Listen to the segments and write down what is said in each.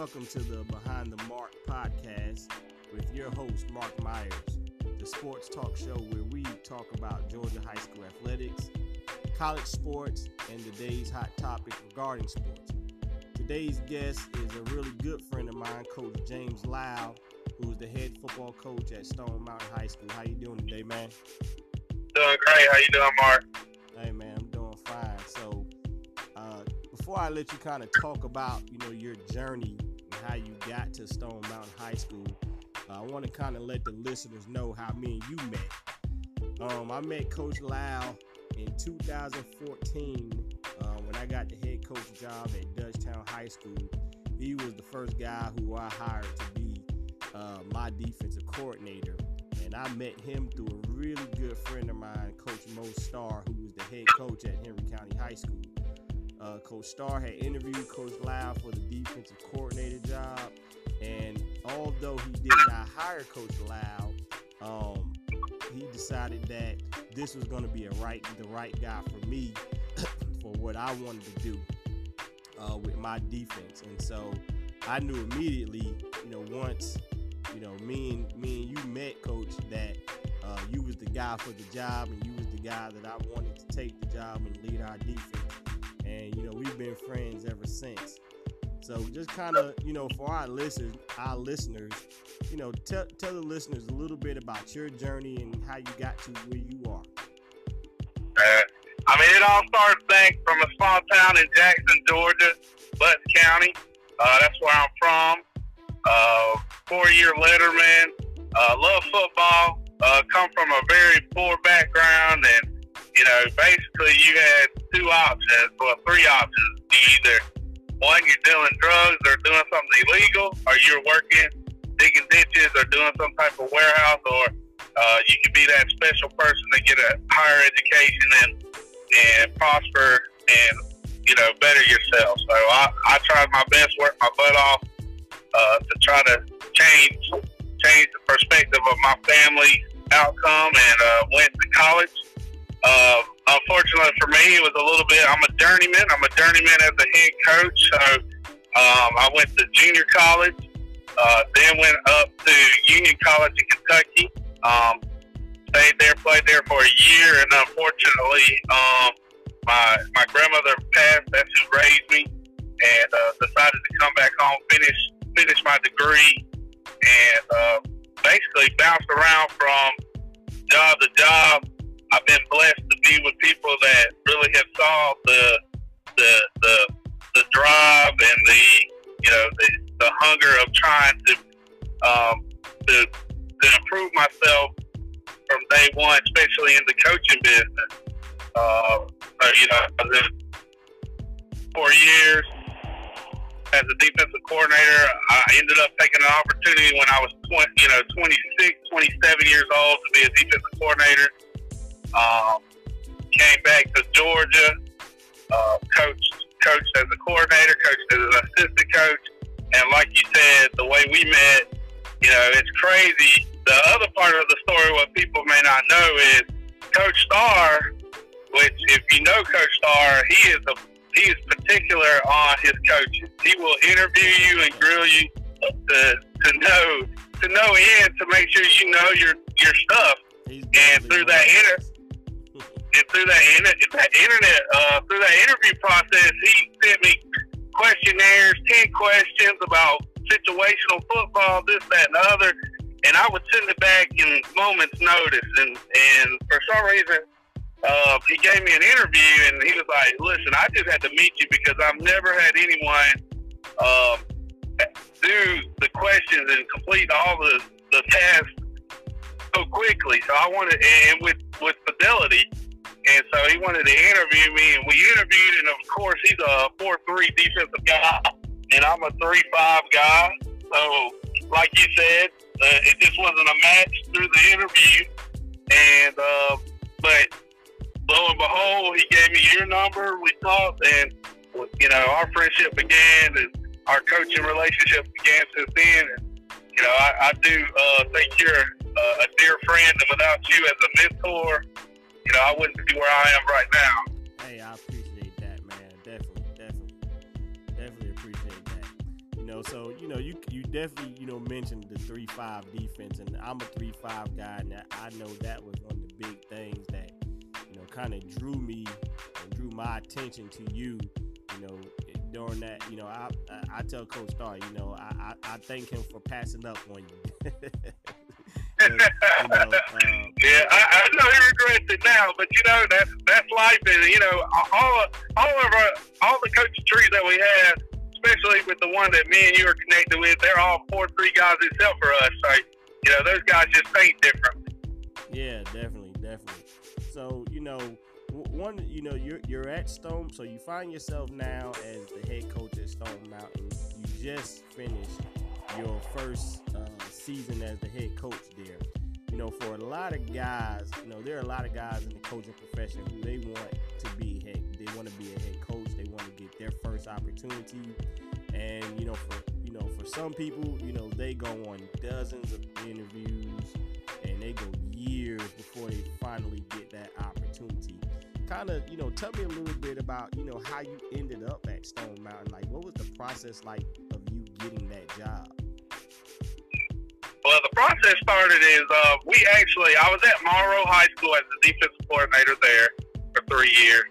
welcome to the Behind the Mark podcast with your host, Mark Myers, the sports talk show where we talk about Georgia high school athletics, college sports, and today's hot topic regarding sports. Today's guest is a really good friend of mine, Coach James Lal, who is the head football coach at Stone Mountain High School. How you doing today, man? Doing great. How you doing, Mark? Hey, man, I'm doing fine. So, uh, before I let you kind of talk about, you know, your journey how you got to Stone Mountain High School, uh, I want to kind of let the listeners know how me and you met. Um, I met Coach Lal in 2014 uh, when I got the head coach job at Dutchtown High School. He was the first guy who I hired to be uh, my defensive coordinator. And I met him through a really good friend of mine, Coach Mo Starr, who was the head coach at Henry County High School. Uh, coach Starr had interviewed Coach Lal for the defensive coordinator job. And although he did not hire Coach Lal, um, he decided that this was going to be a right the right guy for me for what I wanted to do uh, with my defense. And so I knew immediately, you know, once you know me and me and you met, Coach, that uh, you was the guy for the job, and you was the guy that I wanted to take the job and lead our defense. And you know, we've been friends ever since. So just kind of, you know, for our listeners, our listeners, you know, tell tell the listeners a little bit about your journey and how you got to where you are. Uh, I mean, it all starts back from a small town in Jackson, Georgia, Butts County. Uh, that's where I'm from. Uh, four-year letterman. Uh, love football. Uh, come from a very poor background, and you know, basically, you had two options, well, three options. You either one, you're doing drugs or doing something illegal, or you're working, digging ditches, or doing some type of warehouse, or uh, you could be that special person to get a higher education and and prosper and you know better yourself. So I, I tried my best, work my butt off uh, to try to change change the perspective of my family outcome, and uh, went to college. Uh, unfortunately for me, it was a little bit. I'm a journeyman. I'm a journeyman as a head coach. So um, I went to junior college, uh, then went up to Union College in Kentucky. Um, stayed there, played there for a year, and unfortunately, um, my my grandmother passed. That's who raised me, and uh, decided to come back home, finish finish my degree, and uh, basically bounced around from job to job. I've been blessed to be with people that really have saw the the the, the drive and the you know the, the hunger of trying to um, to to improve myself from day one, especially in the coaching business. Uh, you know, four years as a defensive coordinator. I ended up taking an opportunity when I was 20, you know, 26, 27 years old to be a defensive coordinator. Um, came back to Georgia, uh, coached, coached as a coordinator, coached as an assistant coach. And like you said, the way we met, you know, it's crazy. The other part of the story, what people may not know, is Coach Starr, which if you know Coach Starr, he is a he is particular on his coaches. He will interview you and grill you to to know to know in to make sure you know your your stuff. And through that inter and through that, that internet uh, through that interview process, he sent me questionnaires, ten questions about situational football, this, that, and the other. And I would send it back in moments' notice. And and for some reason, uh, he gave me an interview and he was like, "Listen, I just had to meet you because I've never had anyone um, do the questions and complete all the the tasks so quickly. So I wanted and with with fidelity." And so he wanted to interview me, and we interviewed. And of course, he's a four three defensive guy, and I'm a three five guy. So, like you said, uh, it just wasn't a match through the interview. And uh, but lo and behold, he gave me your number. We talked, and you know, our friendship began, and our coaching relationship began since then. And you know, I, I do uh, think you're a dear friend, and without you as a mentor, you know, I wouldn't be where I am right now. Hey, I appreciate that, man. Definitely, definitely, definitely appreciate that. You know, so you know, you you definitely you know mentioned the three five defense, and I'm a three five guy, and I know that was one of the big things that you know kind of drew me and drew my attention to you. You know, during that, you know, I I, I tell Coach Starr, you know, I, I, I thank him for passing up on you. you know, um, yeah, I, He regrets it now, but you know that's that's life, and you know all all of our all the coaching trees that we have, especially with the one that me and you are connected with, they're all four three guys except for us. So you know those guys just think different. Yeah, definitely, definitely. So you know one, you know, you're you're at Stone, so you find yourself now as the head coach at Stone Mountain. You just finished your first uh, season as the head coach there. You know, for a lot of guys, you know, there are a lot of guys in the coaching profession who they want to be head, they want to be a head coach, they want to get their first opportunity, and you know, for you know, for some people, you know, they go on dozens of interviews and they go years before they finally get that opportunity. Kind of, you know, tell me a little bit about, you know, how you ended up at Stone Mountain. Like, what was the process like of you getting that job? Well, the process started is uh, we actually, I was at Morrow High School as the defensive coordinator there for three years,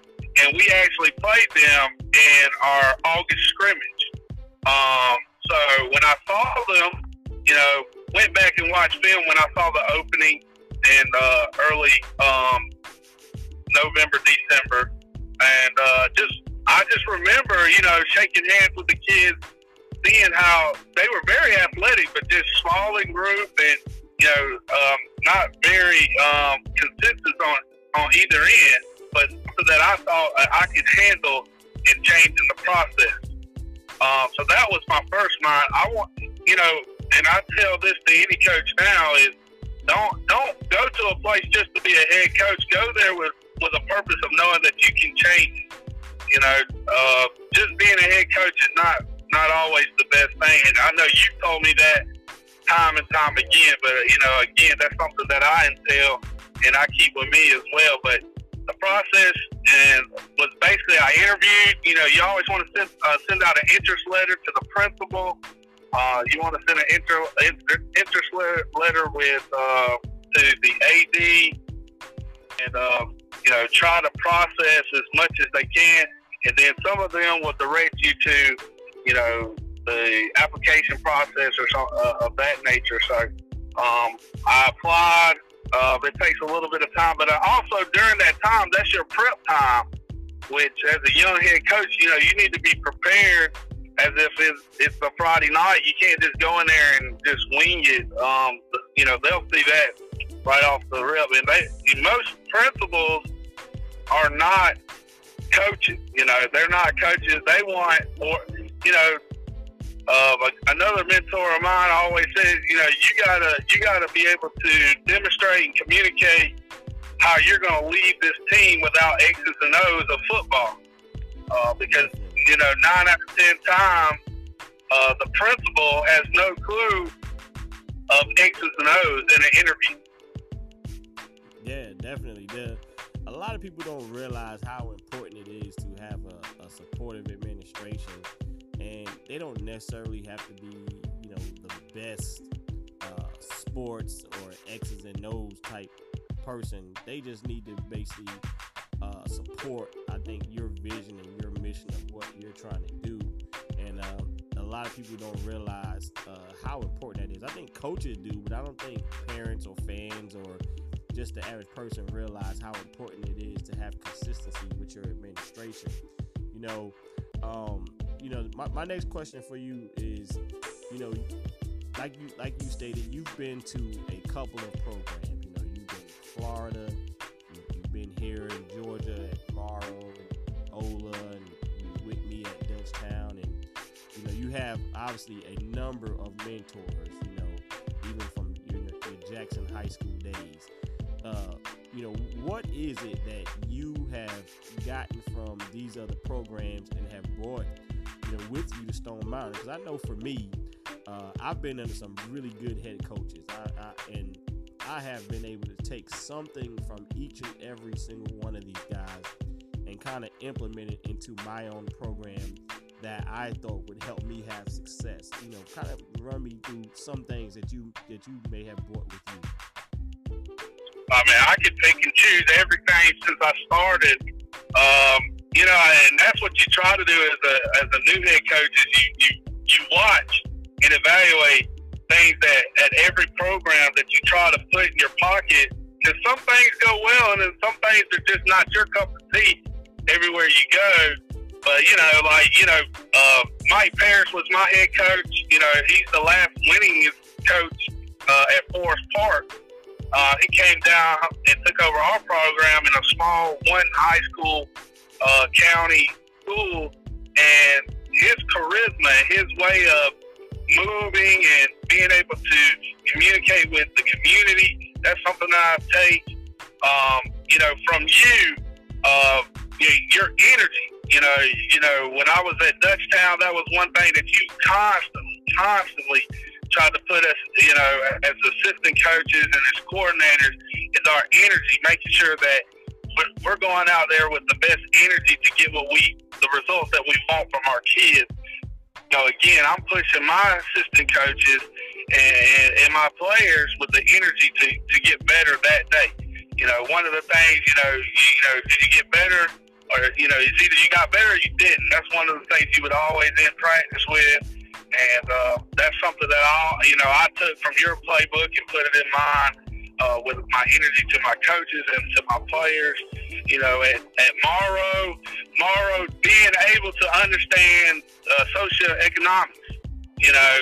and we actually played them in our August scrimmage. Um, so when I saw them, you know, went back and watched film when I saw the opening in uh, early um, November, December, and uh, just I just remember, you know, shaking hands with the kids seeing how they were very athletic, but just small in group and you know um, not very um, consistent on on either end. But so that I thought I could handle and change in the process. Um, so that was my first mind. I want you know, and I tell this to any coach now is don't don't go to a place just to be a head coach. Go there with with a purpose of knowing that you can change. You know, uh, just being a head coach is not not always the best thing. And I know you told me that time and time again, but you know, again, that's something that I entail and I keep with me as well. But the process and was basically I interviewed. You know, you always want to send uh, send out an interest letter to the principal. Uh, you want to send an inter, inter, interest letter with uh, to the AD, and um, you know, try to process as much as they can. And then some of them will direct you to you know, the application process or some uh, of that nature. So um, I applied. Uh, it takes a little bit of time, but also during that time, that's your prep time. Which, as a young head coach, you know you need to be prepared as if it's, it's a Friday night. You can't just go in there and just wing it. Um, you know they'll see that right off the rip, and they most principals are not coaches. You know they're not coaches. They want or you know, uh, another mentor of mine always says, you know, you gotta you gotta be able to demonstrate and communicate how you're going to lead this team without X's and O's of football. Uh, because you know, nine out of ten times, uh, the principal has no clue of X's and O's in an interview. Yeah, definitely. The, a lot of people don't realize how necessarily have to be, you know, the best uh, sports or X's and O's type person. They just need to basically uh, support, I think, your vision and your mission of what you're trying to do. And um, a lot of people don't realize uh, how important that is. I think coaches do, but I don't think parents or fans or just the average person realize how important it is to have consistency with your administration. You know, um, you know, my, my next question for you is, you know, like you like you stated, you've been to a couple of programs. You know, you've been in Florida, you, have been here in Georgia at Morrow and Ola, and with me at Dutchtown, and you know, you have obviously a number of mentors. You know, even from your, your Jackson High School days. Uh, you know, what is it that you have gotten from these other programs and have brought you know, with you to Stone Mountain. Because I know for me, uh, I've been under some really good head coaches, I, I, and I have been able to take something from each and every single one of these guys and kind of implement it into my own program that I thought would help me have success. You know, kind of run me through some things that you that you may have brought with you. I mean, I could pick and choose everything since I started. Um, you know, and that's what you try to do as a as a new head coach is you you, you watch and evaluate things that at every program that you try to put in your pocket. Because some things go well, and then some things are just not your cup of tea everywhere you go. But you know, like you know, uh, Mike Parrish was my head coach. You know, he's the last winning coach uh, at Forest Park. Uh, he came down and took over our program in a small one high school uh, county school, and his charisma, his way of moving and being able to communicate with the community, that's something I take, um, you know, from you, uh, your energy. You know, you know, when I was at Dutchtown, that was one thing that you constantly, constantly tried to put us, you know, as assistant coaches and as coordinators, is our energy, making sure that we're going out there with the best energy to get what we, the results that we want from our kids. You know, again, I'm pushing my assistant coaches and, and my players with the energy to, to get better that day. You know, one of the things, you know, you, you know, did you get better? Or, you know, it's either you got better or you didn't. That's one of the things you would always end practice with. And uh, that's something that I, you know, I took from your playbook and put it in mine uh, with my energy to my coaches and to my players. You know, at, at Morrow, Morrow being able to understand uh, socioeconomics. You know,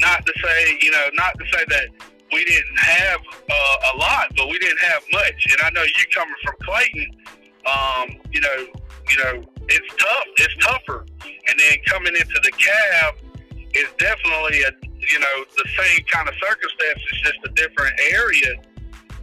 not to say, you know, not to say that we didn't have uh, a lot, but we didn't have much. And I know you coming from Clayton, um, you know, you know, it's tough. It's tougher. And then coming into DeKalb is definitely a, you know, the same kind of circumstances, just a different area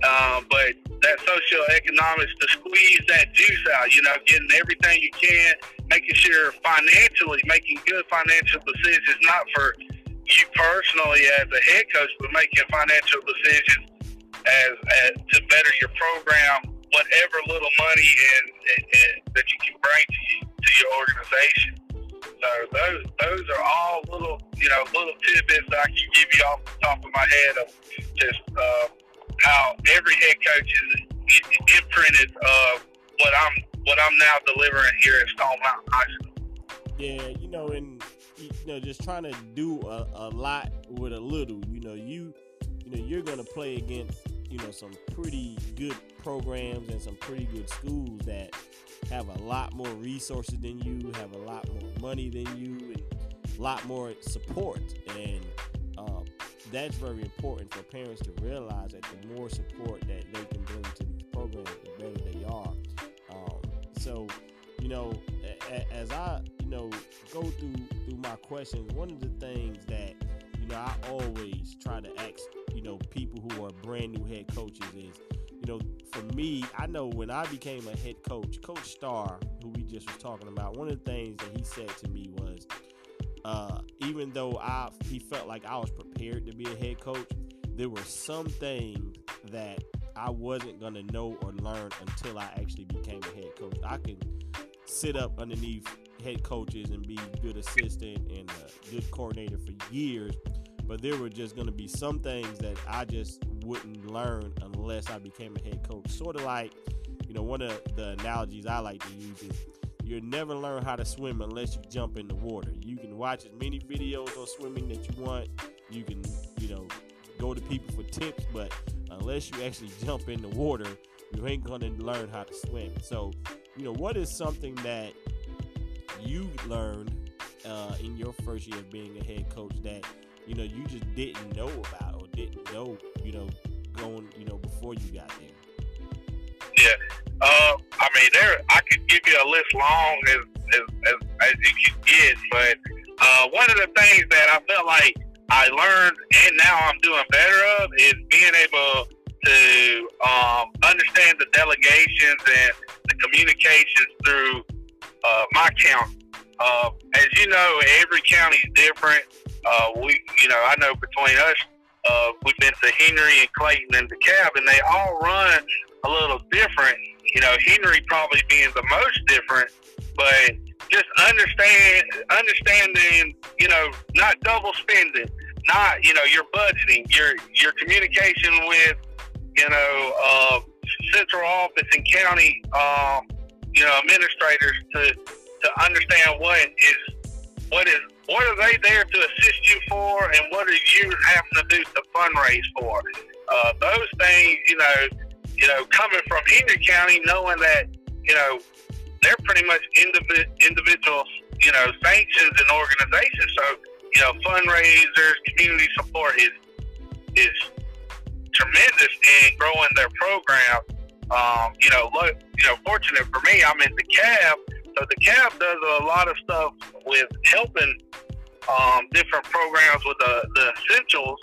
um, but that socioeconomics to squeeze that juice out, you know, getting everything you can, making sure financially, making good financial decisions, not for you personally as a head coach, but making financial decisions as, as to better your program, whatever little money and, and, and that you can bring to you, to your organization. So those those are all little you know little tidbits that I can give you off the top of my head of just uh, how every head coach is imprinted of what I'm what I'm now delivering here at Stone Mountain High School. Yeah, you know, and you know, just trying to do a, a lot with a little. You know, you you know you're gonna play against you know some pretty good programs and some pretty good schools that have a lot more resources than you, have a lot more money than you, and a lot more support. And that's very important for parents to realize that the more support that they can bring to these programs, the better they are. Um, so, you know, as I, you know, go through through my questions, one of the things that you know I always try to ask, you know, people who are brand new head coaches is, you know, for me, I know when I became a head coach, Coach Starr, who we just was talking about, one of the things that he said to me was, uh, even though I he felt like I was prepared to be a head coach, there were some things that I wasn't gonna know or learn until I actually became a head coach. I can sit up underneath head coaches and be a good assistant and a good coordinator for years, but there were just gonna be some things that I just wouldn't learn unless I became a head coach. Sort of like, you know, one of the analogies I like to use is You'll never learn how to swim unless you jump in the water. You can watch as many videos on swimming that you want. You can, you know, go to people for tips, but unless you actually jump in the water, you ain't gonna learn how to swim. So, you know, what is something that you learned uh, in your first year of being a head coach that you know you just didn't know about or didn't know, you know, going, you know, before you got there? Yeah. Uh, I mean, there I could give you a list long as as, as, as you can get, but uh, one of the things that I felt like I learned and now I'm doing better of is being able to um, understand the delegations and the communications through uh, my county. Uh, as you know, every county is different. Uh, we, you know, I know between us, uh, we've been to Henry and Clayton and DeKalb, and they all run a little different. You know, Henry probably being the most different, but just understand understanding, you know, not double spending, not you know your budgeting, your your communication with you know uh, central office and county um, you know administrators to to understand what is what is what are they there to assist you for, and what are you having to do to fundraise for? Uh, those things, you know, you know, coming from Henry County, knowing that you know they're pretty much individ- individual, you know, sanctions and organizations. So, you know, fundraisers, community support is is tremendous in growing their program. Um, you know, look, you know, fortunate for me, I'm in DeKalb, so DeKalb does a lot of stuff with helping um, different programs with the, the essentials.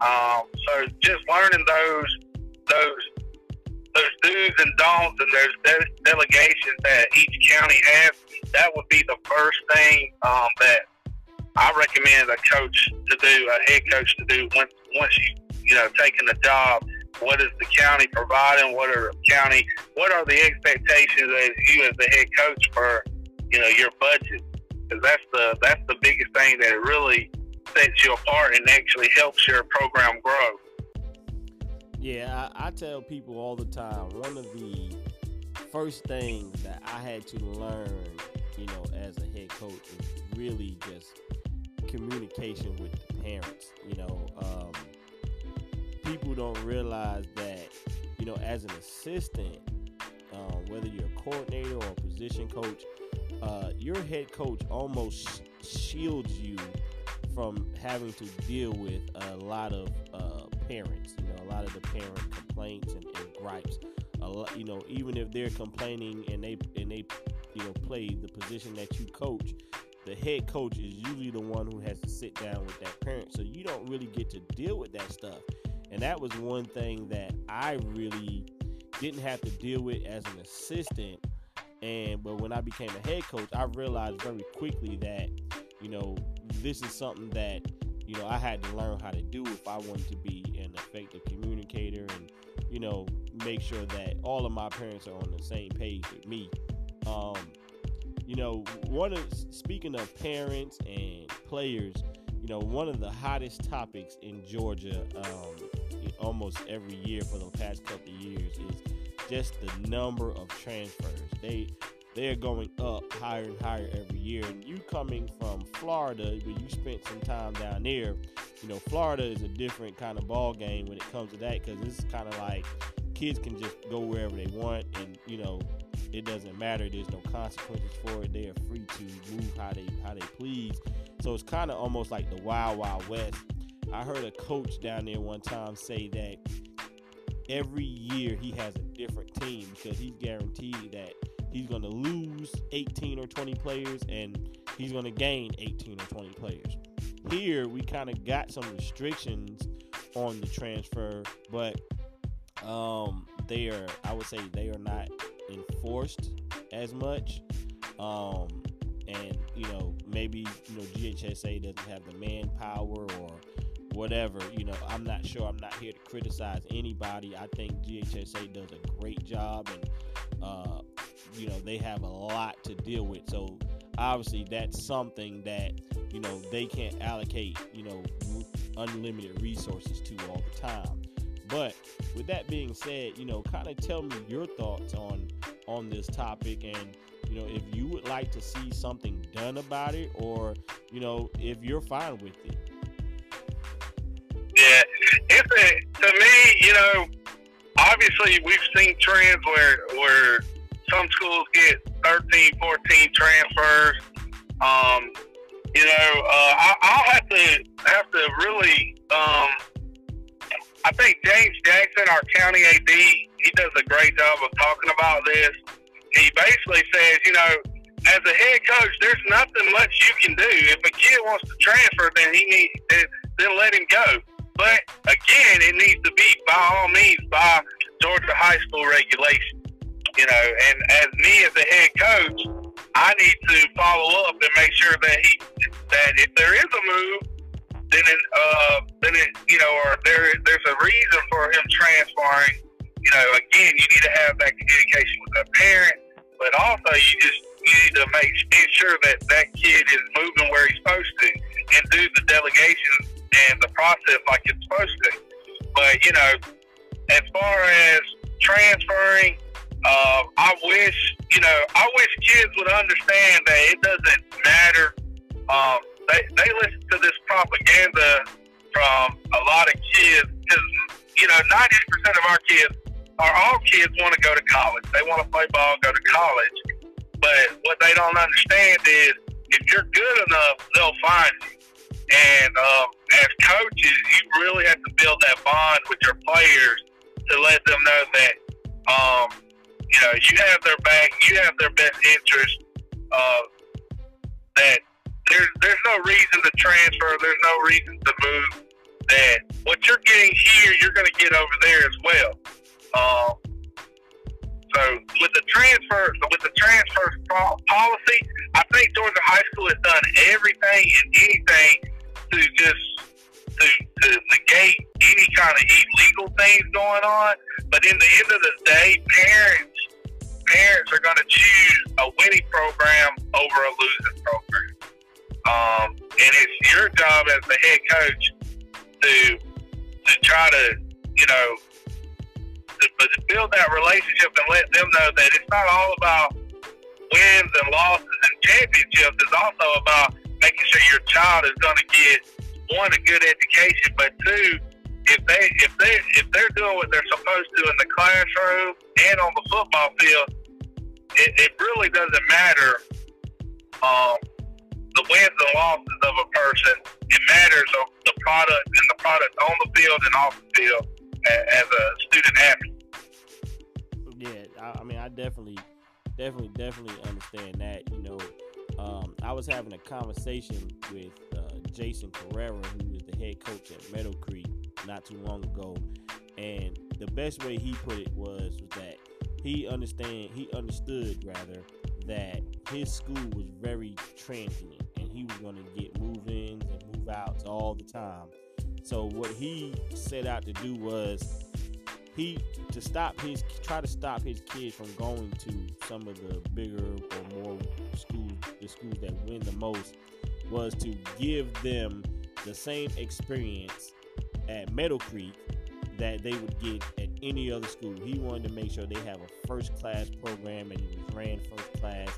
Um, so just learning those those those do's and don'ts and those de- delegations that each county has, that would be the first thing um, that I recommend a coach to do, a head coach to do once once you you know taking the job. What is the county providing? What are county? What are the expectations as you as the head coach for you know your budget? Because that's the that's the biggest thing that really sets you apart and actually helps your program grow. Yeah, I, I tell people all the time. One of the first things that I had to learn, you know, as a head coach is really just communication with the parents. You know, um, people don't realize that, you know, as an assistant, um, whether you're a coordinator or a position coach, uh, your head coach almost shields you from having to deal with a lot of uh, parents. You know, a lot of the parent complaints and, and gripes. A lot, you know, even if they're complaining and they and they, you know, play the position that you coach, the head coach is usually the one who has to sit down with that parent. So you don't really get to deal with that stuff. And that was one thing that I really didn't have to deal with as an assistant. And but when I became a head coach, I realized very quickly that, you know, this is something that, you know, I had to learn how to do if I wanted to be an effective communicator and, you know, make sure that all of my parents are on the same page with me. Um, you know, one of speaking of parents and players, you know, one of the hottest topics in Georgia, um, almost every year for the past couple years, is just the number of transfers. They they're going up higher and higher every year. And you coming from Florida, where you spent some time down there, you know, Florida is a different kind of ball game when it comes to that because it's kind of like kids can just go wherever they want, and you know, it doesn't matter. There's no consequences for it. They are free to move how they how they please. So it's kind of almost like the wild wild west. I heard a coach down there one time say that every year he has a different team because he's guaranteed that he's going to lose 18 or 20 players and he's going to gain 18 or 20 players. Here we kind of got some restrictions on the transfer, but um, they are I would say they are not enforced as much. Um, and you know maybe you know GHSA doesn't have the manpower or whatever. You know I'm not sure. I'm not here to criticize anybody. I think GHSA does a great job, and uh, you know they have a lot to deal with. So obviously that's something that you know they can't allocate you know unlimited resources to all the time. But with that being said, you know, kind of tell me your thoughts on on this topic and you know if you would like to see something done about it or you know if you're fine with it it's a, to me you know obviously we've seen trends where where some schools get 13 14 transfers um you know uh, I, i'll have to have to really um I think James Jackson, our county AD, he does a great job of talking about this. He basically says, you know, as a head coach, there's nothing much you can do. If a kid wants to transfer, then he needs then, then let him go. But again, it needs to be by all means by Georgia high school regulation. You know, and as me as a head coach, I need to follow up and make sure that he that if there is a move, then it, uh, then it, you know, or there there's a reason for him transferring. You know, again, you need to have that communication with the parent, but also you just you need to make ensure that that kid is moving where he's supposed to and do the delegation and the process like it's supposed to. But you know, as far as transferring, uh, I wish you know I wish kids would understand that it doesn't matter. Um, they they listen to this propaganda from a lot of kids because you know ninety percent of our kids or all kids want to go to college. They want to play ball, go to college. But what they don't understand is if you're good enough, they'll find you. And um, as coaches, you really have to build that bond with your players to let them know that um, you know you have their back, you have their best interest. Uh, that there's there's no reason to transfer, there's no reason to move. That what you're getting here, you're going to get over there as well. Um, so with the transfer, with the transfer policy, I think Georgia High School has done everything and anything to just to, to negate any kind of illegal things going on. But in the end of the day, parents parents are going to choose a winning program over a losing program. Um, and it's your job as the head coach to to try to you know but to build that relationship and let them know that it's not all about wins and losses and championships. It's also about making sure your child is going to get one a good education, but two, if they if they if they're doing what they're supposed to in the classroom and on the football field, it, it really doesn't matter um, the wins and losses of a person. It matters of the product and the product on the field and off the field as a student athlete yeah, I, I, mean, I definitely, definitely, definitely understand that. You I was having a conversation with uh, Jason Carrera, who is the head coach at Meadow Creek, not too long ago, and the best way he put it was, was that he understand, he understood rather that his school was very transient, and he was going to get move-ins and move-outs all the time. So what he set out to do was he to stop his try to stop his kids from going to some of the bigger or more schools, the schools that win the most, was to give them the same experience at Meadow Creek that they would get at any other school. He wanted to make sure they have a first class program and it was ran first class.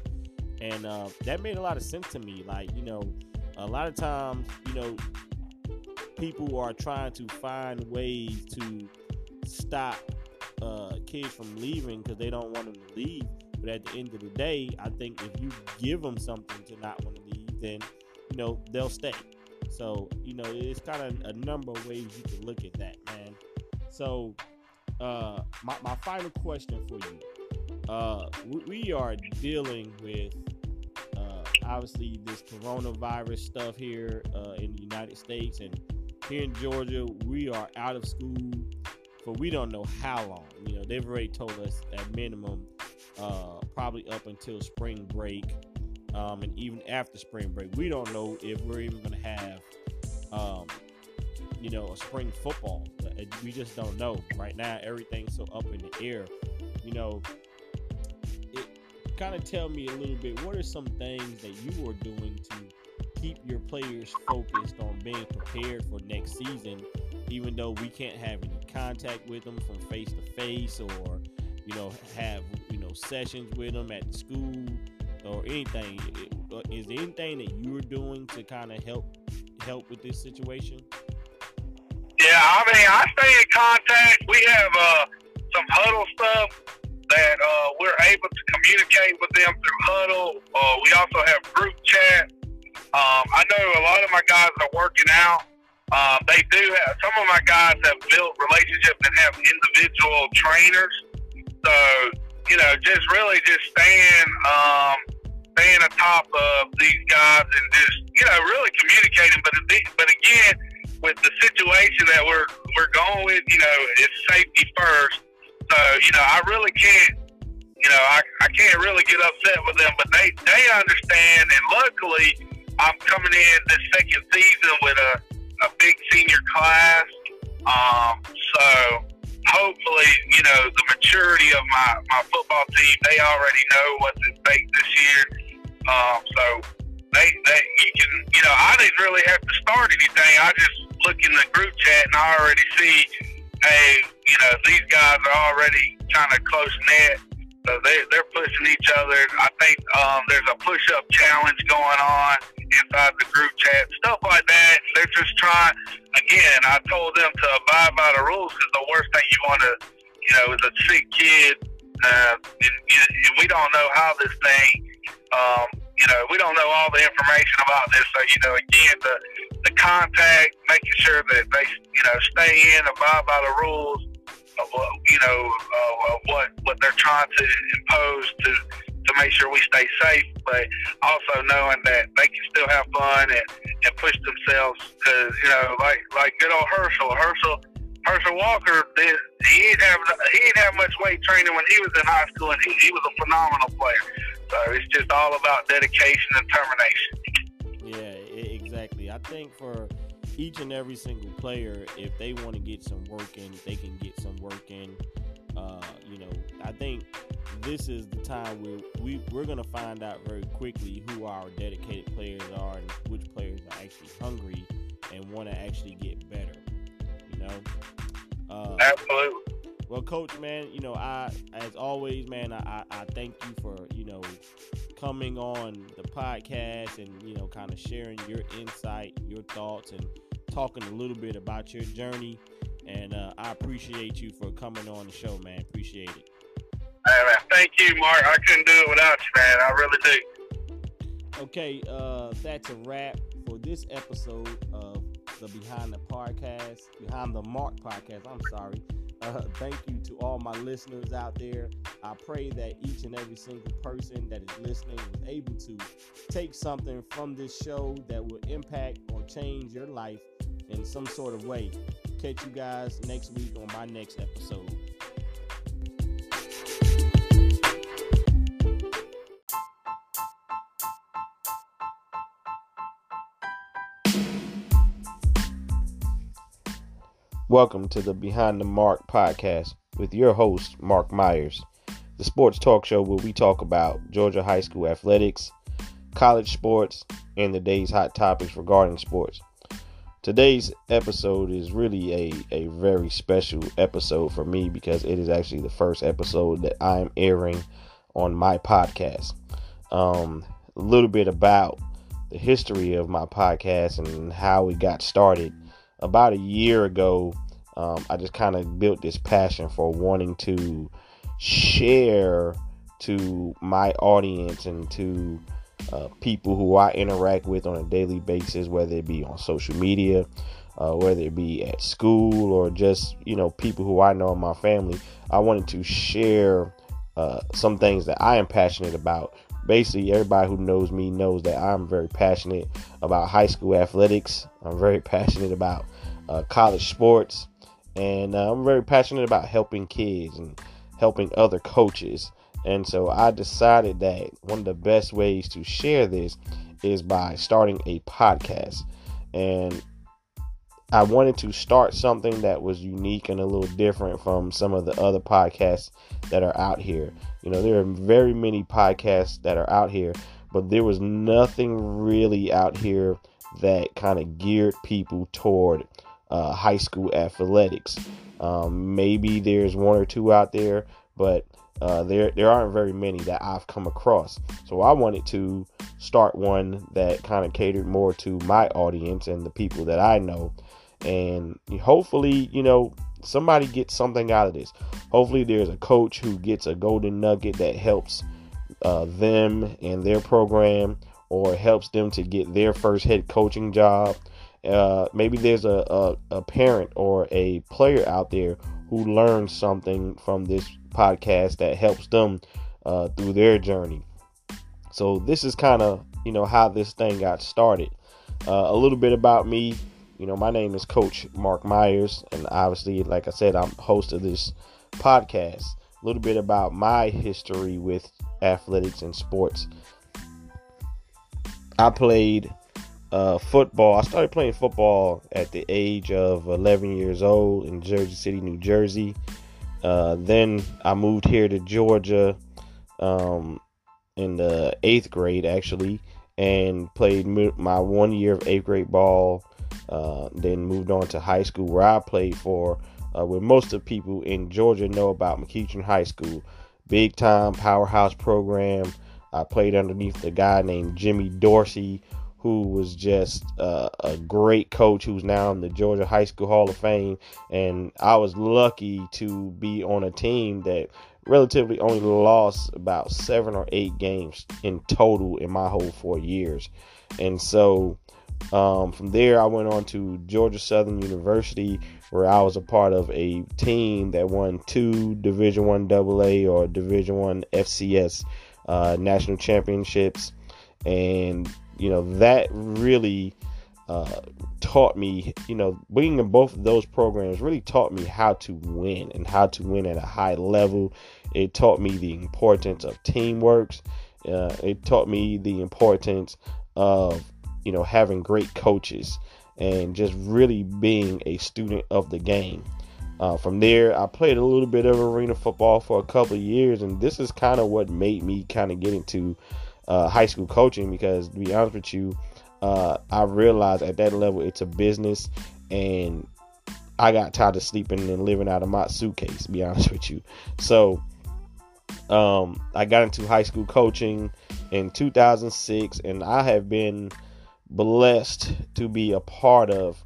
And uh, that made a lot of sense to me. Like, you know, a lot of times, you know, people are trying to find ways to stop uh, kids from leaving because they don't want them to leave. But at the end of the day, I think if you give them something to not want to leave, then you know they'll stay. So you know it's kind of a number of ways you can look at that, man. So uh, my my final question for you: uh, we, are dealing with uh, obviously this coronavirus stuff here uh, in the United States and here in Georgia, we are out of school for we don't know how long. You know, they've already told us at minimum, uh, probably up until spring break, um, and even after spring break. We don't know if we're even going to have, um, you know, a spring football. We just don't know. Right now, everything's so up in the air. You know, it kind of tell me a little bit. What are some things that you are doing to keep your players focused on being prepared for next season? Even though we can't have any contact with them from face to face or you know have you know sessions with them at school or anything uh, is there anything that you're doing to kind of help help with this situation? Yeah i mean i stay in contact. We have uh, some Hudl stuff that uh, we're able to communicate with them through Hudl. Uh, we also have group chat. Um, i know a lot of my guys are working out uh, they do have some of my guys have built relationships and have individual trainers. So you know, just really just staying um, staying atop of these guys and just you know really communicating. But but again, with the situation that we're we're going with, you know, it's safety first. So you know, I really can't. You know, I, I can't really get upset with them, but they they understand, and luckily, I'm coming in this second season with a a big senior class. Um, so hopefully, you know, the maturity of my, my football team, they already know what's at stake this year. Um, so they, they, you can, you know, I didn't really have to start anything. I just look in the group chat and I already see, hey, you know, these guys are already kind of close knit. So they, they're pushing each other. I think um, there's a push up challenge going on inside the group chat, stuff like that. They're just trying, again, I told them to abide by the rules because the worst thing you want to, you know, is a sick kid. Uh, and, and we don't know how this thing, um, you know, we don't know all the information about this. So, you know, again, the, the contact, making sure that they, you know, stay in, abide by the rules of what, you know, uh, what, what they're trying to impose to, to make sure we stay safe, but also knowing that they can still have fun and, and push themselves. Because you know, like like good old Herschel, Herschel, Herschel Walker, did, he didn't have he didn't have much weight training when he was in high school, and he, he was a phenomenal player. So it's just all about dedication and determination. Yeah, exactly. I think for each and every single player, if they want to get some work in, they can get some work in. Uh, you know, I think this is the time where we, we're going to find out very quickly who our dedicated players are and which players are actually hungry and want to actually get better. You know? Uh, Absolutely. Well, Coach, man, you know, I, as always, man, I, I thank you for, you know, coming on the podcast and, you know, kind of sharing your insight, your thoughts, and talking a little bit about your journey. And uh, I appreciate you for coming on the show, man. Appreciate it. Hey, man. Thank you, Mark. I couldn't do it without you, man. I really do. Okay, uh, that's a wrap for this episode of the Behind the Podcast, Behind the Mark podcast. I'm sorry. Uh, thank you to all my listeners out there. I pray that each and every single person that is listening was able to take something from this show that will impact or change your life in some sort of way. Catch you guys next week on my next episode. Welcome to the Behind the Mark podcast with your host, Mark Myers, the sports talk show where we talk about Georgia high school athletics, college sports, and the day's hot topics regarding sports. Today's episode is really a, a very special episode for me because it is actually the first episode that I'm airing on my podcast. Um, a little bit about the history of my podcast and how it got started about a year ago, um, I just kind of built this passion for wanting to share to my audience and to uh, people who I interact with on a daily basis, whether it be on social media, uh, whether it be at school, or just you know people who I know in my family. I wanted to share uh, some things that I am passionate about. Basically, everybody who knows me knows that I'm very passionate about high school athletics. I'm very passionate about uh, college sports, and uh, I'm very passionate about helping kids and helping other coaches. And so I decided that one of the best ways to share this is by starting a podcast. And I wanted to start something that was unique and a little different from some of the other podcasts that are out here. You know, there are very many podcasts that are out here, but there was nothing really out here that kind of geared people toward uh, high school athletics. Um, maybe there's one or two out there, but uh, there there aren't very many that I've come across. So I wanted to start one that kind of catered more to my audience and the people that I know, and hopefully, you know, somebody gets something out of this. Hopefully, there's a coach who gets a golden nugget that helps uh, them and their program, or helps them to get their first head coaching job uh, maybe there's a, a, a parent or a player out there who learns something from this podcast that helps them uh, through their journey. So this is kind of you know how this thing got started. Uh, a little bit about me. You know, my name is Coach Mark Myers, and obviously, like I said, I'm host of this podcast. A little bit about my history with athletics and sports. I played uh, football. I started playing football at the age of 11 years old in Jersey City, New Jersey. Uh, then I moved here to Georgia um, in the eighth grade actually, and played my one year of eighth grade ball. Uh, then moved on to high school where I played for. Uh, where most of people in Georgia know about McEachern High School, big time powerhouse program. I played underneath a guy named Jimmy Dorsey, who was just uh, a great coach who's now in the Georgia High School Hall of Fame. And I was lucky to be on a team that relatively only lost about seven or eight games in total in my whole four years. And so um, from there, I went on to Georgia Southern University, where I was a part of a team that won two Division One AA or Division One FCS uh, national championships, and you know, that really uh, taught me, you know, being in both of those programs really taught me how to win and how to win at a high level. It taught me the importance of teamwork. Uh, it taught me the importance of, you know, having great coaches and just really being a student of the game. Uh, from there, I played a little bit of arena football for a couple of years, and this is kind of what made me kind of get into uh, high school coaching because to be honest with you, uh, I realized at that level it's a business and I got tired of sleeping and living out of my suitcase, be honest with you. So um, I got into high school coaching in 2006 and I have been blessed to be a part of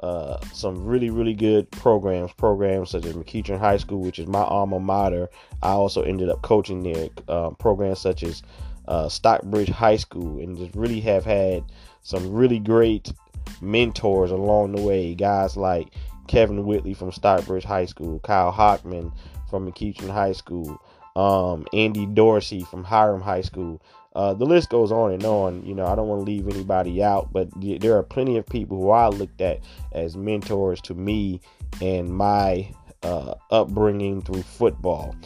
uh, some really, really good programs. Programs such as McEachern High School, which is my alma mater. I also ended up coaching there. Uh, programs such as uh, Stockbridge High School and just really have had some really great mentors along the way. Guys like Kevin Whitley from Stockbridge High School, Kyle Hockman from McEachern High School, um, Andy Dorsey from Hiram High School. Uh, the list goes on and on. You know, I don't want to leave anybody out, but there are plenty of people who I looked at as mentors to me and my uh, upbringing through football.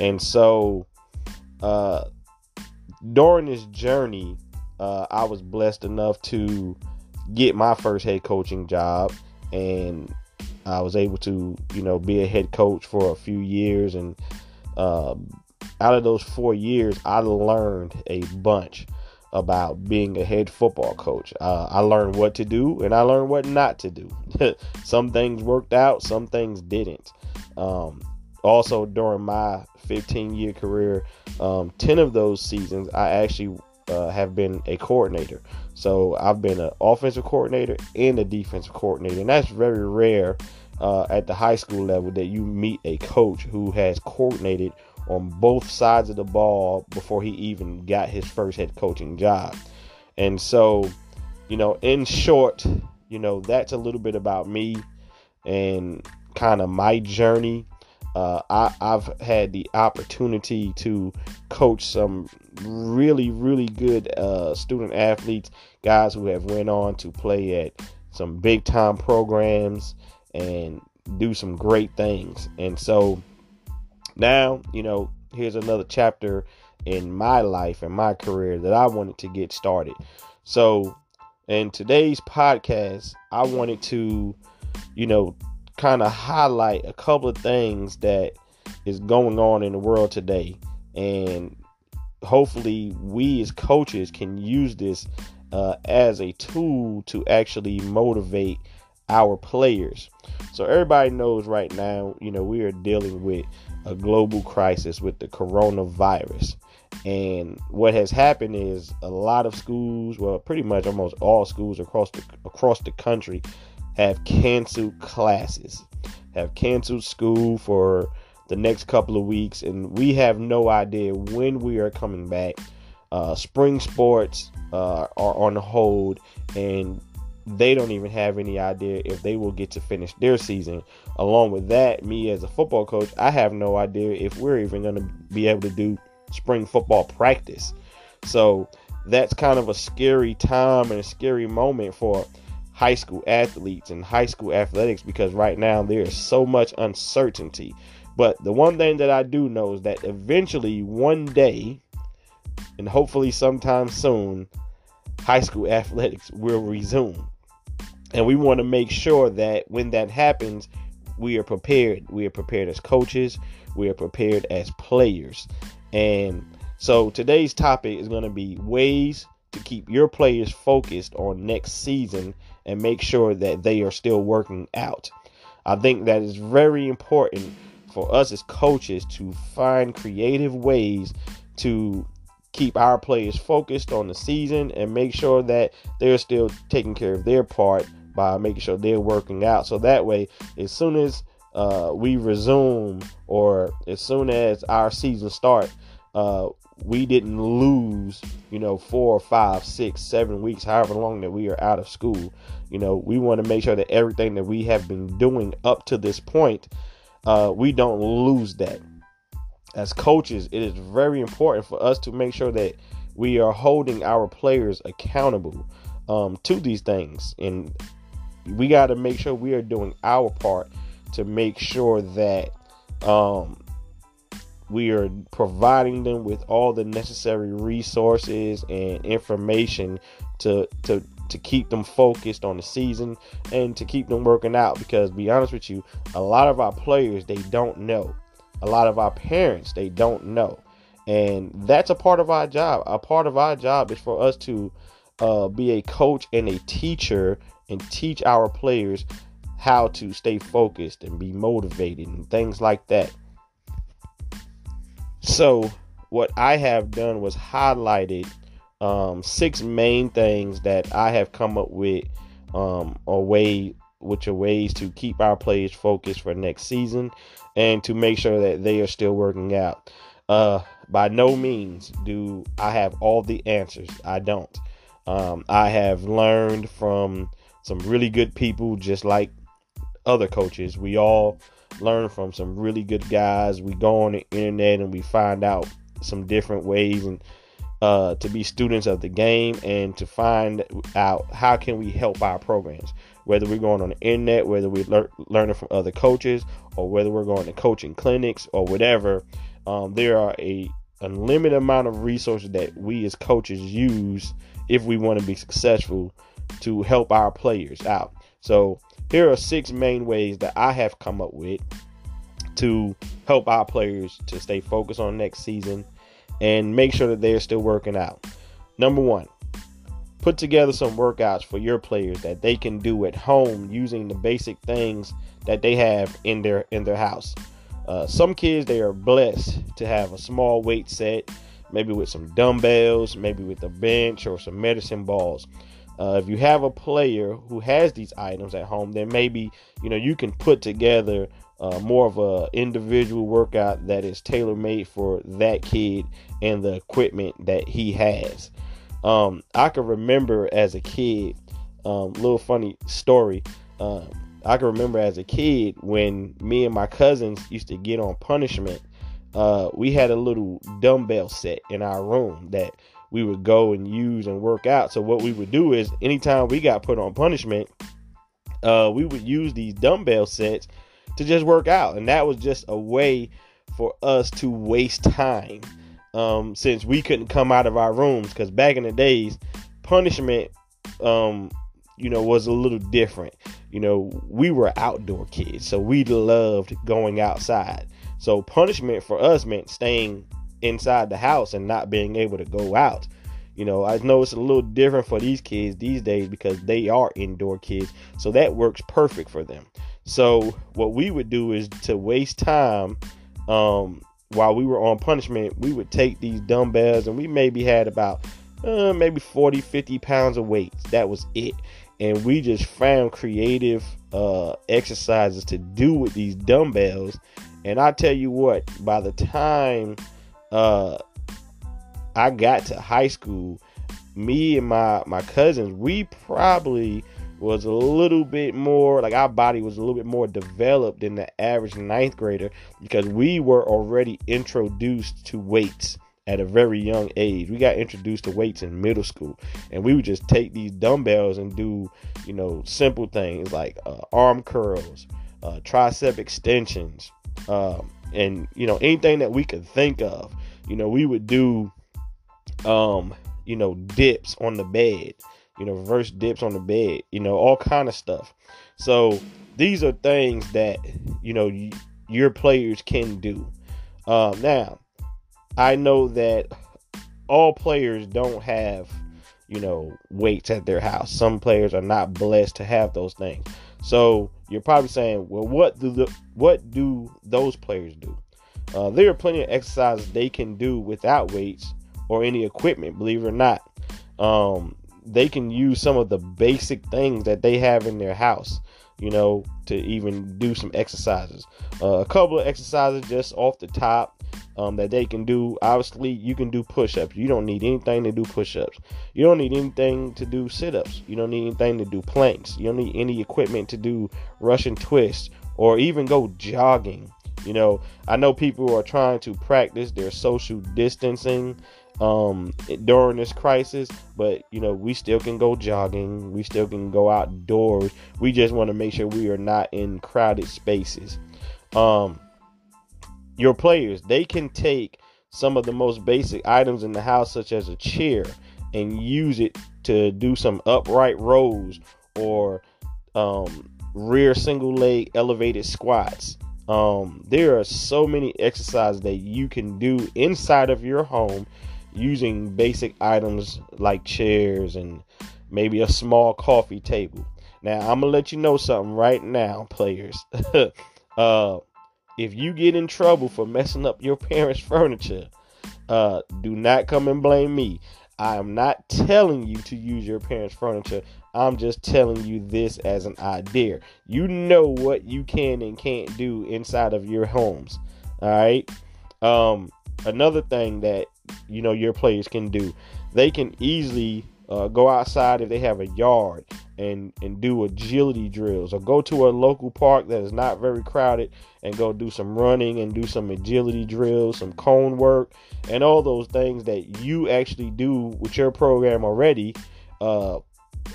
And so, uh, during this journey, uh, I was blessed enough to get my first head coaching job, and I was able to, you know, be a head coach for a few years. And uh, out of those four years, I learned a bunch about being a head football coach. Uh, I learned what to do and I learned what not to do. some things worked out, some things didn't. Um, also, during my 15 year career, um, 10 of those seasons, I actually uh, have been a coordinator. So I've been an offensive coordinator and a defensive coordinator. And that's very rare uh, at the high school level that you meet a coach who has coordinated on both sides of the ball before he even got his first head coaching job. And so, you know, in short, you know, that's a little bit about me and kind of my journey uh, I, have had the opportunity to coach some really, really good uh, student athletes, guys who have went on to play at some big time programs and do some great things. And so now, you know, here's another chapter in my life and my career that I wanted to get started. So, in today's podcast, I wanted to, you know, kind of highlight a couple of things that is going on in the world today. And hopefully we as coaches can use this uh, as a tool to actually motivate our players. So everybody knows right now you know we are dealing with a global crisis with the coronavirus. And what has happened is a lot of schools well pretty much almost all schools across the across the country have canceled classes, have canceled school for the next couple of weeks, and we have no idea when we are coming back. Uh, spring sports uh, are on hold, and they don't even have any idea if they will get to finish their season. Along with that, me as a football coach, I have no idea if we're even going to be able to do spring football practice. So that's kind of a scary time and a scary moment for high school athletes and high school athletics because right now there is so much uncertainty. But the one thing that I do know is that eventually, one day, and hopefully sometime soon, high school athletics will resume. And we want to make sure that when that happens, we are prepared. We are prepared as coaches, we are prepared as players. And So today's topic is going to be ways to keep your players focused on next season and make sure that they are still working out. I think that is very important for us as coaches to find creative ways to keep our players focused on the season and make sure that they're still taking care of their part by making sure they're working out. So that way, as soon as uh, we resume or as soon as our season starts, uh, we didn't lose, you know, four, five, six, seven weeks, however long that we are out of school. You know, we want to make sure that everything that we have been doing up to this point, uh, we don't lose that. As coaches, it is very important for us to make sure that we are holding our players accountable um, to these things. And we got to make sure we are doing our part to make sure that um, we are providing them with all the necessary resources and information to to to keep them focused on the season and to keep them working out because be honest with you a lot of our players they don't know. A lot of our parents they don't know. And that's a part of our job. A part of our job is for us to uh, be a coach and a teacher and teach our players how to stay focused and be motivated and things like that so, what I have done was highlighted um, six main things that I have come up with, um, or way which are ways to keep our players focused for next season, and to make sure that they are still working out. Uh, by no means do I have all the answers. I don't. Um, I have learned from some really good people, just like other coaches. We all learn from some really good guys. We go on the internet and we find out some different ways and uh, to be students of the game and to find out how can we help our programs. Whether we're going on the internet, whether we're lear- learning from other coaches, or whether we're going to coaching clinics or whatever, um, there are a unlimited amount of resources that we as coaches use if we want to be successful to help our players out. So here are six main ways that I have come up with to help our players to stay focused on next season and make sure that they're still working out. Number one, put together some workouts for your players that they can do at home using the basic things that they have in their in their house. Uh, some kids they are blessed to have a small weight set, maybe with some dumbbells, maybe with a bench or some medicine balls. Uh, if you have a player who has these items at home, then maybe you know you can put together uh, more of a individual workout that is tailor made for that kid and the equipment that he has. Um, I can remember as a kid, um, little funny story. Um, I can remember as a kid when me and my cousins used to get on punishment. Uh, we had a little dumbbell set in our room that we would go and use and work out. So what we would do is anytime we got put on punishment, uh, we would use these dumbbell sets to just work out, and that was just a way for us to waste time. Um, since we couldn't come out of our rooms, because back in the days, punishment, um, you know, was a little different. You know, we were outdoor kids, so we loved going outside. So punishment for us meant staying inside the house and not being able to go out. You know, I know it's a little different for these kids these days because they are indoor kids. So that works perfect for them. So what we would do is to waste time um, while we were on punishment, we would take these dumbbells and we maybe had about uh, maybe 40, 50 pounds of weights. That was it. And we just found creative uh, exercises to do with these dumbbells. And I tell you what, by the time uh, I got to high school, me and my my cousins, we probably was a little bit more like our body was a little bit more developed than the average ninth grader because we were already introduced to weights at a very young age. We got introduced to weights in middle school, and we would just take these dumbbells and do, you know, simple things like uh, arm curls, uh, tricep extensions, um, and you know anything that we could think of you know, we would do um, you know, dips on the bed, you know, reverse dips on the bed, you know, all kind of stuff. So these are things that, you know, y- your players can do. Um, now, I know that all players don't have, you know, weights at their house. Some players are not blessed to have those things. So you're probably saying, well, what do the what do those players do? Uh, there are plenty of exercises they can do without weights or any equipment. Believe it or not, um, they can use some of the basic things that they have in their house. You know, to even do some exercises. Uh, a couple of exercises just off the top um, that they can do. Obviously, you can do push ups. You don't need anything to do push ups. You don't need anything to do sit ups. You don't need anything to do planks. You don't need any equipment to do Russian twists or even go jogging. You know, I know people are trying to practice their social distancing um during this crisis but you know we still can go jogging. We still can go outdoors. We just want to make sure we are not in crowded spaces. Um your players they can take some of the most basic items in the house such as a chair and use it to do some upright rows or um, rear single leg elevated squats. Um, there are so many exercises that you can do inside of your home using basic items like chairs and maybe a small coffee table. Now, I'm gonna let you know something right now, players. uh, if you get in trouble for messing up your parents' furniture, uh, do not come and blame me. I am not telling you to use your parents' furniture. I'm just telling you this as an idea. You know what you can and can't do inside of your homes. All right. Um, another thing that you know your players can do. They can easily uh, go outside if they have a yard and and do agility drills, or go to a local park that is not very crowded and go do some running and do some agility drills, some cone work, and all those things that you actually do with your program already. Uh,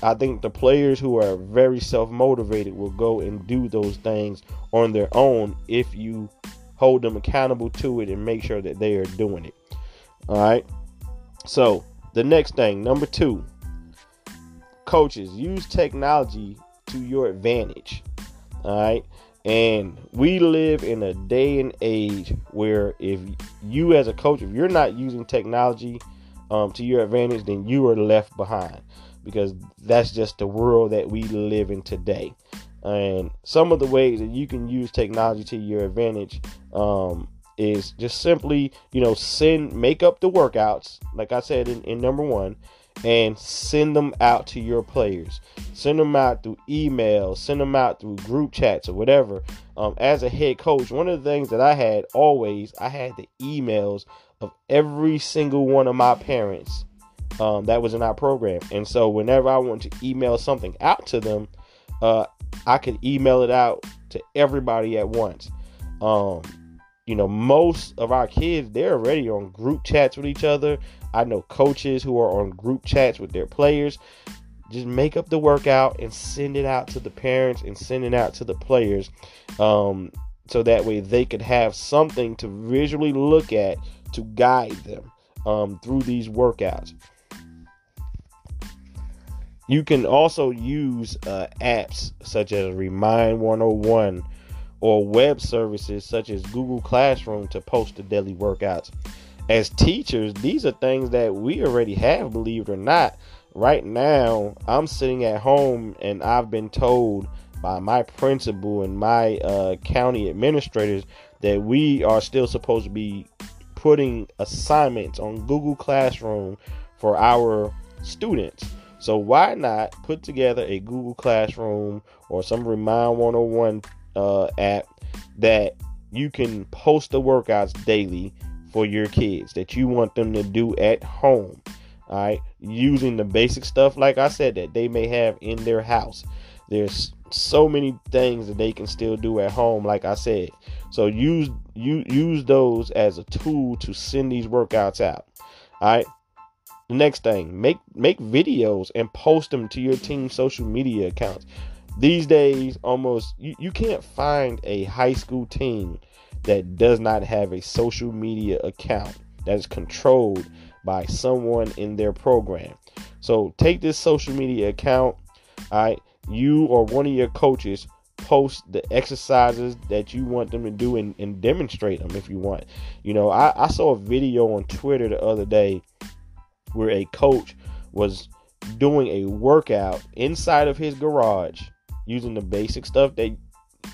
I think the players who are very self motivated will go and do those things on their own if you hold them accountable to it and make sure that they are doing it. All right. So the next thing, number two, coaches use technology to your advantage. All right. And we live in a day and age where if you as a coach, if you're not using technology um, to your advantage, then you are left behind because that's just the world that we live in today. And some of the ways that you can use technology to your advantage um, is just simply, you know, send, make up the workouts, like I said in, in number one, and send them out to your players. Send them out through email, send them out through group chats or whatever. Um, as a head coach, one of the things that I had always, I had the emails of every single one of my parents um, that was in our program. And so whenever I want to email something out to them, uh, I could email it out to everybody at once. Um, you know, most of our kids, they're already on group chats with each other. I know coaches who are on group chats with their players. Just make up the workout and send it out to the parents and send it out to the players. Um, so that way they could have something to visually look at to guide them um, through these workouts. You can also use uh, apps such as Remind 101 or web services such as Google Classroom to post the daily workouts. As teachers, these are things that we already have, believe it or not. Right now, I'm sitting at home and I've been told by my principal and my uh, county administrators that we are still supposed to be putting assignments on Google Classroom for our students. So why not put together a Google Classroom or some Remind 101 uh, app that you can post the workouts daily for your kids that you want them to do at home. All right, using the basic stuff, like I said, that they may have in their house. There's so many things that they can still do at home, like I said. So use you use those as a tool to send these workouts out. All right. The next thing, make make videos and post them to your team social media accounts these days almost you, you can't find a high school team that does not have a social media account that is controlled by someone in their program. So take this social media account, all right, you or one of your coaches post the exercises that you want them to do and, and demonstrate them if you want. You know, I, I saw a video on Twitter the other day where a coach was doing a workout inside of his garage using the basic stuff that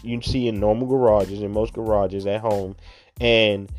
you see in normal garages in most garages at home and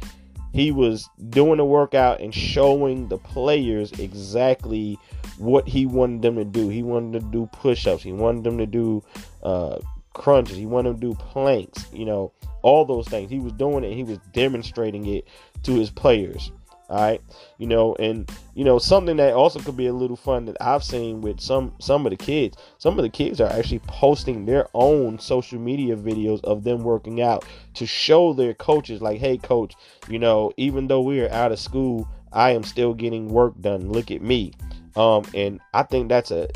he was doing a workout and showing the players exactly what he wanted them to do. He wanted to do push-ups. He wanted them to do uh, crunches. He wanted them to do planks. You know, all those things. He was doing it. he was demonstrating it to his players. All right, you know, and you know something that also could be a little fun that I've seen with some some of the kids. Some of the kids are actually posting their own social media videos of them working out to show their coaches, like, "Hey, coach, you know, even though we are out of school, I am still getting work done. Look at me." Um, and I think that's a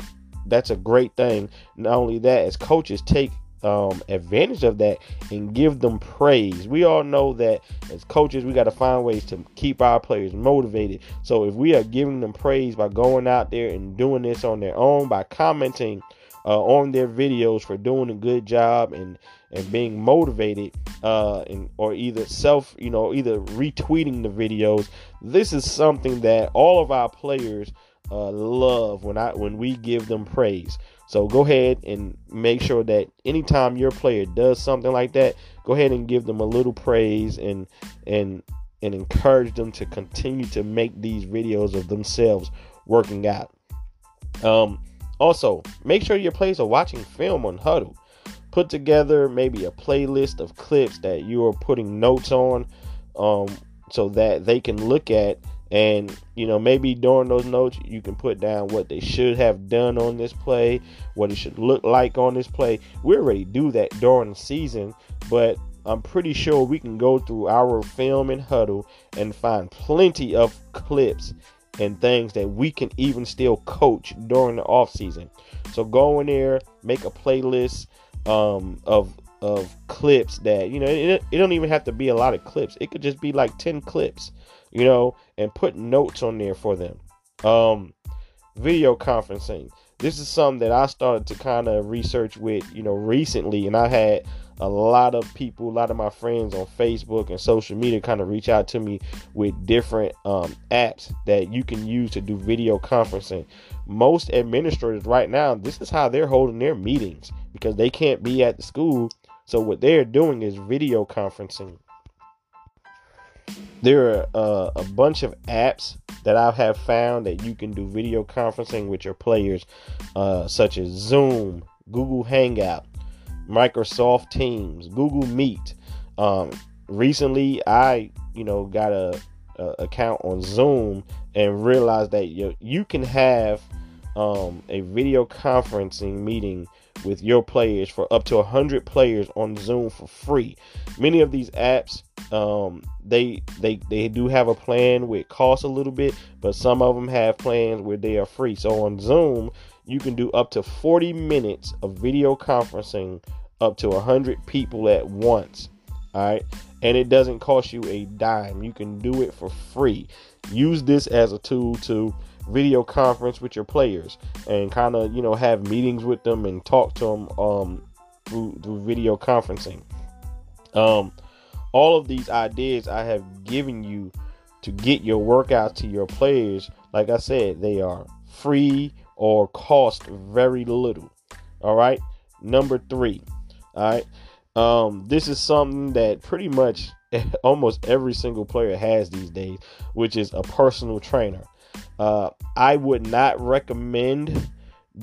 that's a great thing. Not only that, as coaches take um, advantage of that and give them praise. We all know that as coaches, we got to find ways to keep our players motivated. So if we are giving them praise by going out there and doing this on their own, by commenting uh, on their videos for doing a good job and and being motivated, uh, and or either self, you know, either retweeting the videos, this is something that all of our players uh, love when I when we give them praise. So go ahead and make sure that anytime your player does something like that, go ahead and give them a little praise and and and encourage them to continue to make these videos of themselves working out. Um, also, make sure your players are watching film on Hudl. Put together maybe a playlist of clips that you are putting notes on, um, so that they can look at and, you know, maybe during those notes, you can put down what they should have done on this play, what it should look like on this play. We already do that during the season, but I'm pretty sure we can go through our film and Hudl and find plenty of clips and things that we can even still coach during the off season. So go in there, make a playlist um, of of clips that you know. It, it don't even have to be a lot of clips. It could just be like ten clips you know, and put notes on there for them. Um, video conferencing. This is something that I started to kind of research with, you know, recently, and I had a lot of people, a lot of my friends on Facebook and social media kind of reach out to me with different um, apps that you can use to do video conferencing. Most administrators right now, this is how they're holding their meetings because they can't be at the school. So what they're doing is video conferencing there are uh, a bunch of apps that I have found that you can do video conferencing with your players, uh, such as Zoom, Google Hangout, Microsoft Teams, Google Meet. Um, recently, I you know got a, a, account on Zoom and realized that you you can have um, a video conferencing meeting with your players for up to 100 players on Zoom for free. Many of these apps um, they they they do have a plan with cost a little bit, but some of them have plans where they are free. So on Zoom, you can do up to 40 minutes of video conferencing up to 100 people at once. All right, and it doesn't cost you a dime. You can do it for free. Use this as a tool to video conference with your players and kind of you know have meetings with them and talk to them um through, through video conferencing um all of these ideas I have given you to get your workouts to your players, like I said, they are free or cost very little. All right. Number three. All right. Um, this is something that pretty much almost every single player has these days, which is a personal trainer. Uh, I would not recommend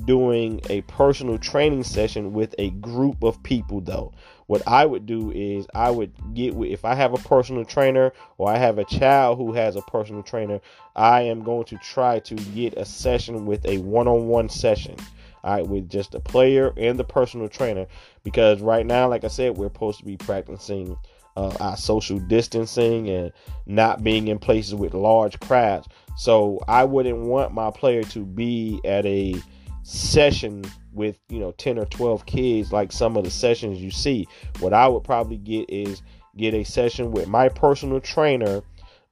doing a personal training session with a group of people though what I would do is I would get with if I have a personal trainer or I have a child who has a personal trainer, I am going to try to get a session with a one-on-one session. All right, with just the player and the personal trainer, because right now, like I said, we're supposed to be practicing uh, our social distancing and not being in places with large crowds. So I wouldn't want my player to be at a session with you know 10 or 12 kids like some of the sessions you see. What i would probably get is get a session with my personal trainer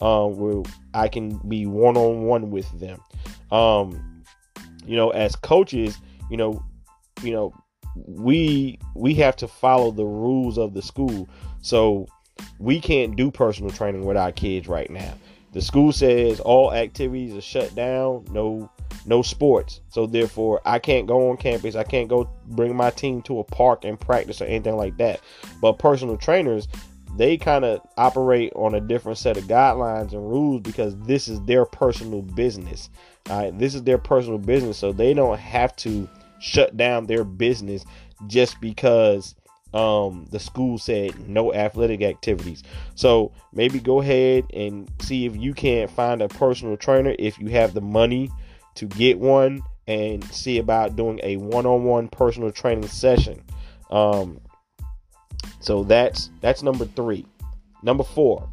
um, where i can be one-on-one with them. Um, you know as coaches you know you know we we have to follow the rules of the school so we can't do personal training with our kids right now the school says all activities are shut down, no no sports. So therefore, I can't go on campus. I can't go bring my team to a park and practice or anything like that. But personal trainers, they kind of operate on a different set of guidelines and rules because this is their personal business. All right, this is their personal business, so they don't have to shut down their business just because um the school said no athletic activities. So maybe go ahead and see if you can find a personal trainer if you have the money to get one and see about doing a one-on-one personal training session. Um so that's that's number three. Number four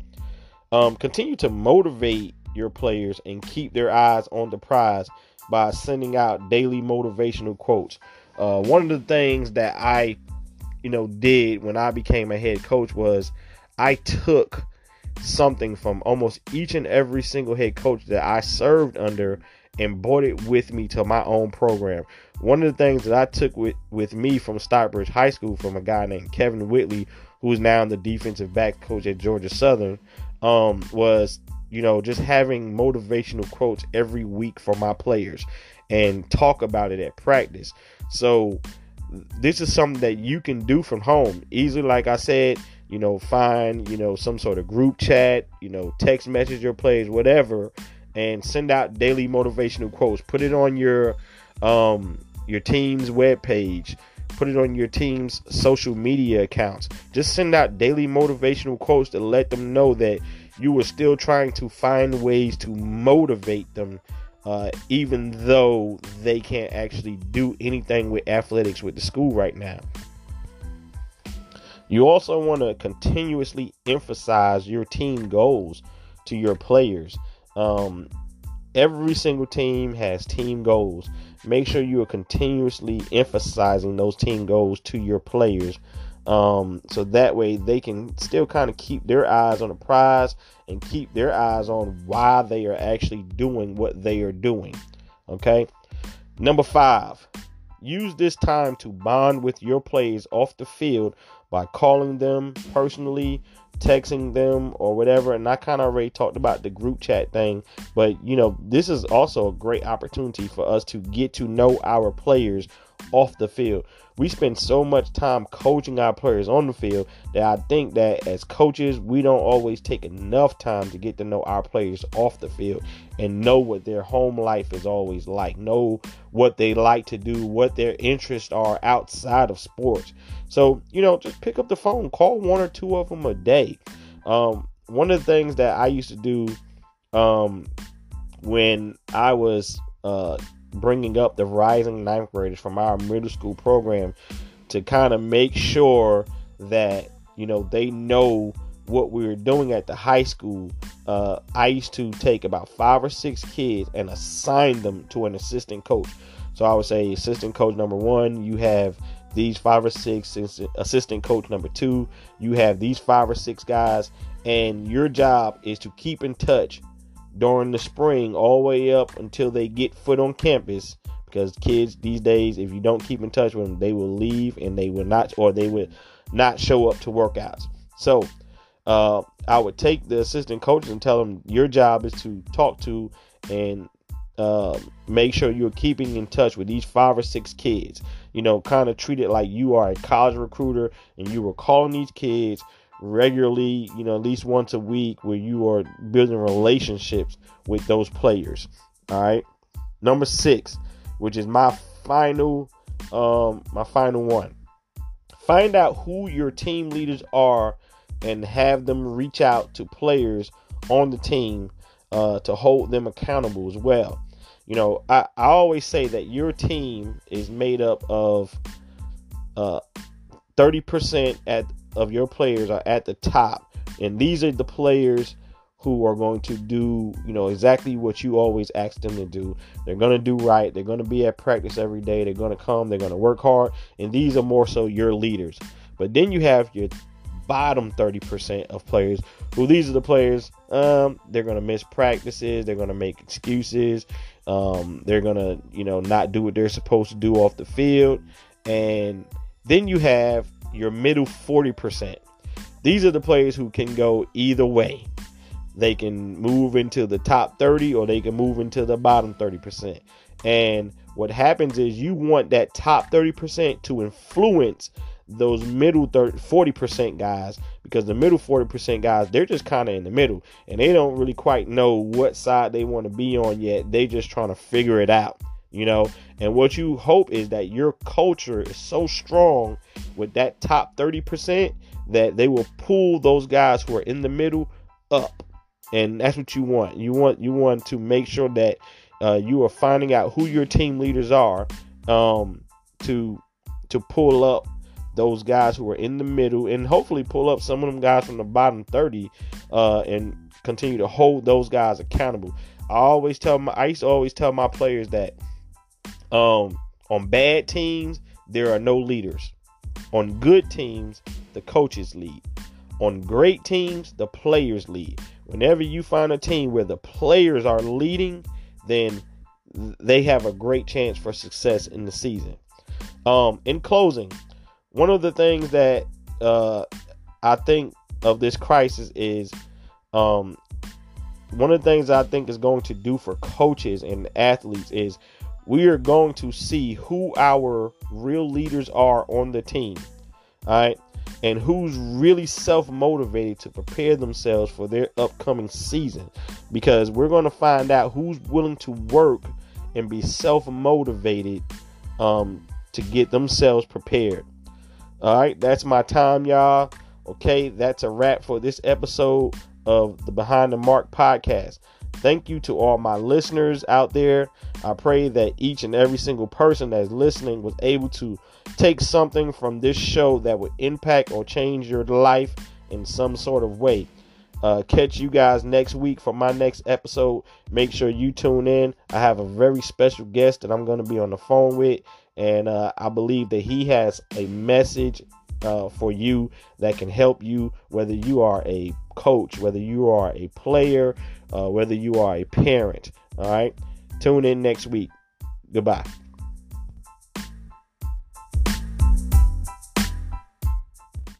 um continue to motivate your players and keep their eyes on the prize by sending out daily motivational quotes uh, one of the things that I you know, did when I became a head coach was I took something from almost each and every single head coach that I served under and brought it with me to my own program. One of the things that I took with, with me from Stockbridge High School from a guy named Kevin Whitley, who's now the defensive back coach at Georgia Southern, um, was you know just having motivational quotes every week for my players and talk about it at practice. So this is something that you can do from home. Easily like i said you know find you know some sort of group chat you know text message your plays whatever and send out daily motivational quotes. Put it on your um your team's web page put it on your team's social media accounts. Just send out daily motivational quotes to let them know that you are still trying to find ways to motivate them uh, even though they can't actually do anything with athletics with the school right now. You also want to continuously emphasize your team goals to your players. Um, every single team has team goals. Make sure you are continuously emphasizing those team goals to your players um, so that way they can still kind of keep their eyes on the prize and keep their eyes on why they are actually doing what they are doing. Okay. Number five, use this time to bond with your players off the field by calling them personally, texting them, or whatever. And I kind of already talked about the group chat thing, but you know, this is also a great opportunity for us to get to know our players off the field we spend so much time coaching our players on the field that I think that as coaches, we don't always take enough time to get to know our players off the field and know what their home life is always like, know what they like to do, what their interests are outside of sports. So, you know, just pick up the phone, call one or two of them a day. Um, one of the things that I used to do um, when I was uh, bringing up the rising ninth graders from our middle school program to kind of make sure that you know they know what we were doing at the high school. Uh, I used to take about five or six kids and assign them to an assistant coach. So I would say assistant coach number one, you have these five or six assistant coach number two you have these five or six guys and your job is to keep in touch during the spring all the way up until they get foot on campus. Because kids these days if you don't keep in touch with them they will leave and they will not or they will not show up to workouts. So uh, i would take the assistant coaches and tell them your job is to talk to and uh, make sure you're keeping in touch with these five or six kids. You know kind of treat it like you are a college recruiter and you were calling these kids regularly, you know, at least once a week where you are building relationships with those players. All right. Number six, which is my final um my final one. Find out who your team leaders are and have them reach out to players on the team uh, to hold them accountable as well. You know, I, I always say that your team is made up of uh, 30% at of your players are at the top, and these are the players who are going to do, you know, exactly what you always ask them to do. They're going to do right. They're going to be at practice every day. They're going to come. They're going to work hard, and these are more so your leaders. But then you have your bottom 30% of players who these are the players um, they're going to miss practices they're going to make excuses um, they're going to you know not do what they're supposed to do off the field and then you have your middle 40%. These are the players who can go either way. they can move into the top 30 or they can move into the bottom 30%. And what happens is you want that top 30% to influence those middle 30, 40% guys because the middle 40% guys they're just kind of in the middle and they don't really quite know what side they want to be on yet they just trying to figure it out you know? And what you hope is that your culture is so strong with that top 30% that they will pull those guys who are in the middle up. And that's what you want. You want you want to make sure that uh, you are finding out who your team leaders are um, to to pull up those guys who are in the middle and hopefully pull up some of them guys from the bottom 30 uh, and continue to hold those guys accountable. I always tell my I used to always tell my players that um, on bad teams there are no leaders. On good teams, the coaches lead. On great teams, the players lead. Whenever you find a team where the players are leading, then they have a great chance for success in the season. Um, in closing, one of the things that uh, I think of this crisis is um, one of the things I think is going to do for coaches and athletes is we are going to see who our real leaders are on the team. All right. And who's really self motivated to prepare themselves for their upcoming season. Because we're going to find out who's willing to work and be self motivated um, to get themselves prepared. All right, that's my time, y'all. Okay, that's a wrap for this episode of the Behind the Mark podcast. Thank you to all my listeners out there. I pray that each and every single person that's listening was able to take something from this show that would impact or change your life in some sort of way. Uh, catch you guys next week for my next episode. Make sure you tune in. I have a very special guest that I'm going to be on the phone with and uh, I believe that he has a message uh, for you that can help you, whether you are a coach, whether you are a player, uh, whether you are a parent. All right. Tune in next week. Goodbye.